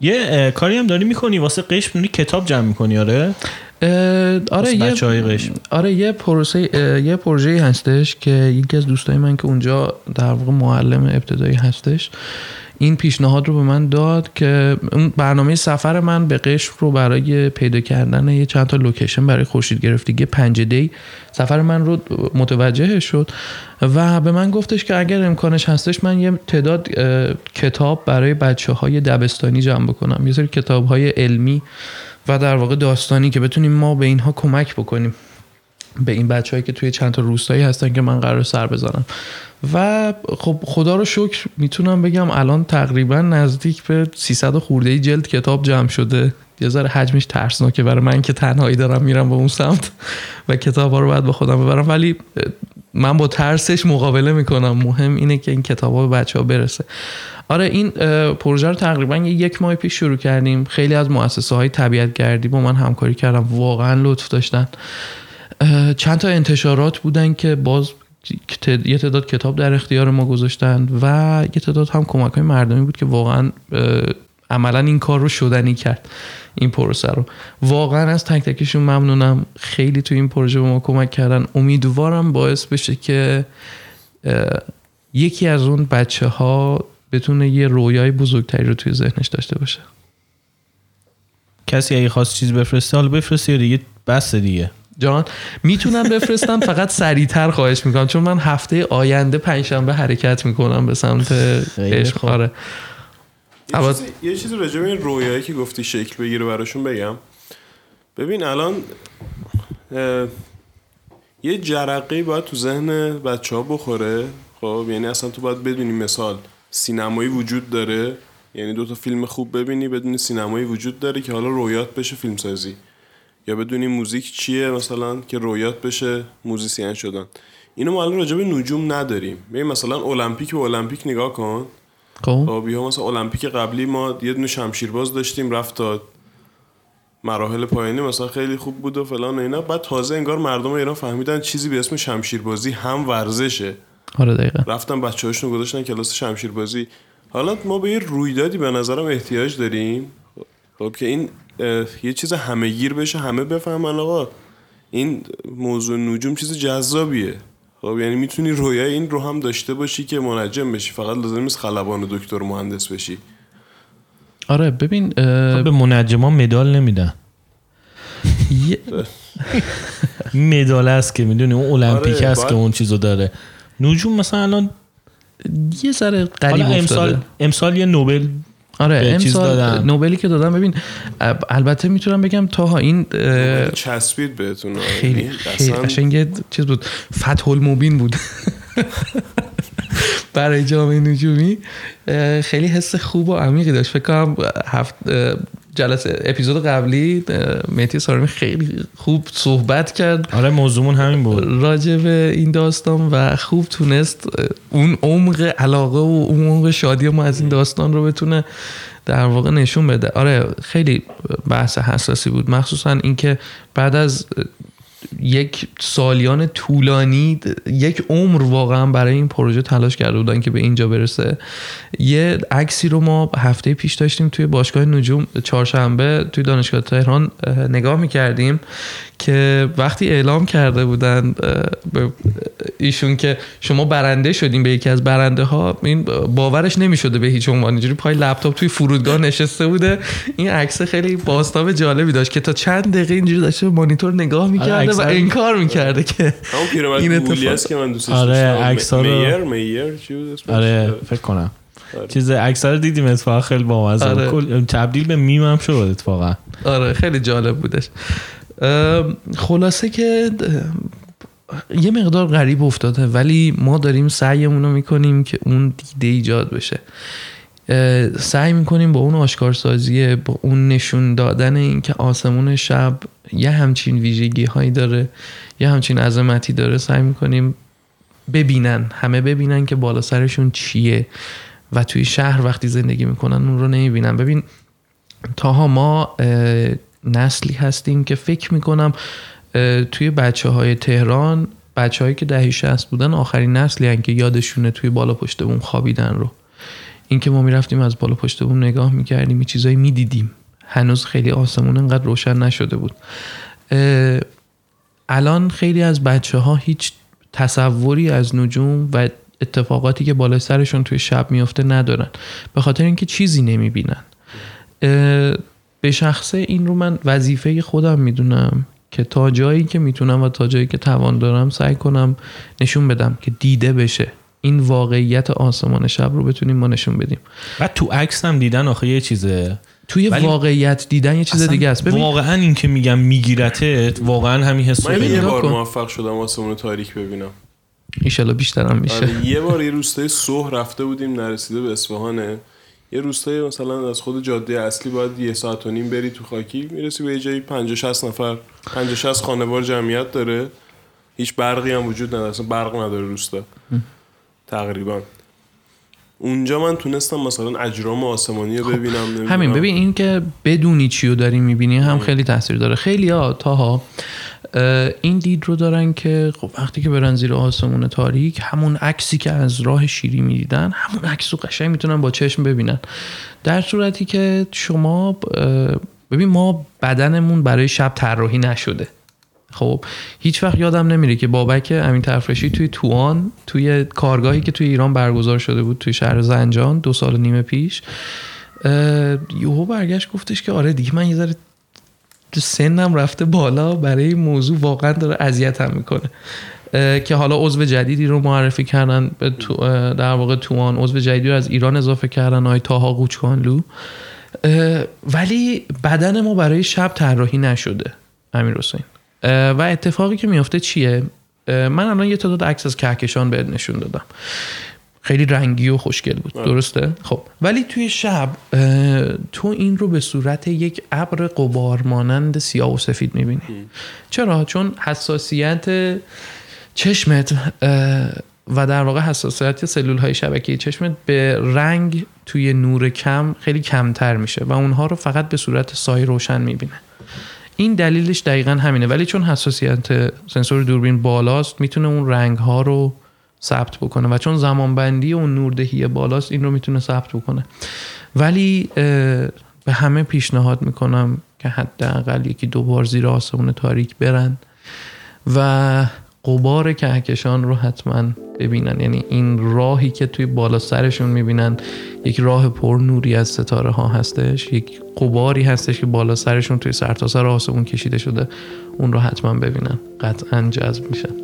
یه کاری هم داری می‌کنی؟ واسه قشم کتاب جمع می‌کنی آره؟ آره یه قشم. آره یه پروسه یه پروژه هستش که یکی از دوستای من که اونجا در واقع معلم ابتدایی هستش. این پیشنهاد رو به من داد که اون برنامه سفر من به قشم رو برای پیدا کردن یه چند تا لوکیشن برای خورشید گرفتگی پنج دی سفر من رو متوجه شد و به من گفتش که اگر امکانش هستش من یه تعداد کتاب برای بچه های دبستانی جمع بکنم یه سری کتاب های علمی و در واقع داستانی که بتونیم ما به اینها کمک بکنیم. به این بچههایی که توی چند تا روستایی هستن که من قرار سر بزنم. و خب خدا رو شکر می‌تونم بگم الان تقریبا نزدیک به 300 خورده جلد کتاب جمع شده. یه ذره حجمش ترسناکه برای من که تنهایی دارم میرم به اون سمت و کتاب ها رو باید به خودم ببرم. ولی من با ترسش مقابله می‌کنم. مهم اینه که این کتاب ها به بچه ها برسه. آره این پروژه رو تقریبا یک ماه پیش شروع کردیم. خیلی از مؤسسه های طبیعت گردی با من همکاری کردم واقعا لطف داشتن. چند تا انتشارات بودن که باز یه تعداد کتاب در اختیار ما گذاشتن و یه تعداد هم کمک های مردمی بود که واقعا عملا این کار رو شدنی کرد این پروسه رو. واقعا از تک تکشون ممنونم. خیلی تو این پروژه به ما کمک کردن. امیدوارم باعث بشه که یکی از اون بچه ها بتونه یه رویای بزرگتری رو توی ذهنش داشته باشه. کسی اگه خواست چیز بفرسته حالا بفرسته یا دیگه بس دیگه. جان می‌تونم بفرستم فقط سریعتر خواهش می‌کنم چون من هفته آینده پنجشنبه حرکت می‌کنم به سمت عشق. آره. یه چیزی راجع به این رویایی که گفتی شکل بگیره براشون بگم. ببین الان یه جرقه باید تو ذهن بچه ها بخوره. خب یعنی اصلا تو باید بدونی مثال سینمایی وجود داره. یعنی دو تا فیلم خوب ببینی بدونی سینمایی وجود داره که حالا رویات بشه فیلم سازی یا بدونی موزیک چیه مثلا که رویات بشه musician شدن. اینو ما الان راجع به نجوم نداریم. ببین مثلا المپیک به المپیک نگاه کن. خب, خب، مثلا المپیک قبلی ما یه دونه شمشیرباز داشتیم رفت تا مراحل پایانی مثلا خیلی خوب بود و فلان و اینا. بعد تازه انگار مردم ایران فهمیدن چیزی به اسم شمشیربازی هم ورزشه. آره دقیقا. رفتن بچه هاشون گذاشتن کلاس شمشیربازی. حالا ما به یه رویدادی به نظرم احتیاج داریم. خب که این یه چیز همه گیر بشه همه بفهمن آقا. این موضوع نجوم چیز جذابیه. خب یعنی می‌تونی رویای این رو هم داشته باشی که منجم بشی. فقط لازم نیست خلبان و دکتر مهندس بشی. آره ببین خب به منجمان مدال نمیدن. مدال است که می‌دونی اون المپیک آره هست که اون چیزو داره. نجوم مثلا الان یه ذره قریب امسال امسال یه نوبل آره امسال نوبلی که دادم ببین البته می‌تونم بگم تا این چسبید بهتون خیلی یعنی خیلی قشنگ چیز بود. فتح المبین بود. برای جامعه نجومی خیلی حس خوب و عمیقی داشت. فکر کنم هفت جلسه اپیزود قبلی مهدی سارمی خیلی خوب صحبت کرد. آره موضوعمون همین بود. راجع به این داستان و خوب تونست اون عمق علاقه و اون عمق شادی ما از این داستان رو بتونه در واقع نشون بده. آره خیلی بحث حساسی بود. مخصوصا اینکه بعد از یک سالیان طولانی یک عمر واقعا برای این پروژه تلاش کرده بودن که به اینجا برسه. یه عکسی رو ما هفته پیش داشتیم توی باشگاه نجوم چهارشنبه توی دانشگاه تهران نگاه می‌کردیم که وقتی اعلام کرده بودن ایشون که شما برنده شدیم به یکی از برنده ها این باورش نمی‌شده به هیچ عنوان. اینجوری پای لپتاپ توی فرودگاه نشسته بوده. این عکس خیلی باستاب جالبی داشت که تا چند دقیقه اینجوری داشته مانیتور نگاه می‌کرده و انکار می‌کرده که این اتفاق. که من دوستش آره میر میر آره فکر کنم. آره. چیز اکثر دیدیم اتفاقا خیلی بامزه آره. تبدیل به میم هم شد اتفاقا. آره خیلی جالب بودش. خلاصه که یه مقدار غریب افتاده ولی ما داریم سعیمون رو می‌کنیم که اون دیده ایجاد بشه. سعی می‌کنیم با اون آشکارسازی با اون نشون دادن اینکه آسمون شب یه همچین ویژگی هایی داره یه همچین عظمتی داره سعی می‌کنیم ببینن همه ببینن که بالا سرشون چیه و توی شهر وقتی زندگی می‌کنن اون رو نمی‌بینن. ببین تاها ما نسلی هستیم که فکر می‌کنم توی بچه های تهران بچه هایی که دهی شست بودن آخرین نسلی هن که یادشونه توی بالا پشت خوابیدن رو. اینکه ما می‌رفتیم از بالا پشت نگاه می‌کردیم یه چیزایی می‌دیدیم. هنوز خیلی آسمون انقدر روشن نشده بود. الان خیلی از بچه ها هیچ تصوری از نجوم و اتفاقاتی که بالای سرشون توی شب میفته ندارن. به خاطر اینکه چیزی نمی‌بینن. به شخصه این رو من وظیفه خودم می‌دونم که تا جایی که می‌تونم و تا جایی که توان دارم سعی کنم نشون بدم که دیده بشه. این واقعیت آسمان شب رو بتونیم ما نشون بدیم. و تو عکس هم دیدن آخه یه چیزه. توی واقعیت دیدن یه چیز دیگه است. ببین واقعا این که میگم میگیرتت واقعا همین حس من یه بار موفق شدم آسمون تاریک ببینم. ایشالا بیشترم میشه. آره یه بار یه روستای صبح رفته بودیم نرسیده به اصفهانه. یه روستای مثلا از خود جاده اصلی باید یه ساعت و نیم بری تو خاکی می‌رسی به یه جایی 50 60 نفر. 50 60 خانوار جمعیت داره. هیچ برقی هم وجود نداره اصلا برق نداره روستا. تقریبا. اونجا من تونستم مثلا اجرام آسمانی رو خب، ببینم همین ببین این که بدونی چی رو داری می‌بینی هم خیلی تاثیر داره. خیلی ها تاها این دید رو دارن که خب وقتی که برن زیر آسمون تاریک همون عکسی که از راه شیری می‌دیدن همون عکس رو قشنگ می‌تونن با چشم ببینن. در صورتی که شما ببین ما بدنمون برای شب طراحی نشده. خب هیچ وقت یادم نمیره که بابک امین تفرشی توی توان توی کارگاهی که توی ایران برگزار شده بود توی شهر زنجان دو سال نیم پیش یوهو برگشت گفتش که آره دیگه من یه ذره سنم رفته بالا برای این موضوع واقعا داره اذیتم می‌کنه. که حالا عضو جدیدی رو معرفی کردن در واقع توان عضو جدیدی رو از ایران اضافه کردن آی تاها قوچکانلو ولی بدن ما برای شب طراحی نشده امیر حسین. و اتفاقی که میافته چیه؟ من الان یه تعداد عکس از کهکشان بهت نشون دادم. خیلی رنگی و خوشگل بود. آه. درسته؟ خب. ولی توی شب تو این رو به صورت یک ابر قبار مانند سیاه و سفید می‌بینی. چرا؟ چون حساسیت چشمت و در واقع حساسیت سلول های شبکه چشمت به رنگ توی نور کم خیلی کمتر میشه و اونها رو فقط به صورت سایه روشن می‌بینه. این دلیلش دقیقا همینه ولی چون حساسیت سنسور دوربین بالاست می‌تونه اون رنگ ها رو ثبت بکنه و چون زمانبندی و نوردهی بالاست این رو می‌تونه ثبت بکنه. ولی به همه پیشنهاد می‌کنم که حداقل یکی دو بار زیر آسمون تاریک برن و قبار کهکشان رو حتما ببینن. یعنی این راهی که توی بالا سرشون می‌بینن یک راه پر نوری از ستاره ها هستش یک قباری هستش که بالا سرشون توی سرتاسر آسمون کشیده شده اون رو حتما ببینن. قطعا جذب میشن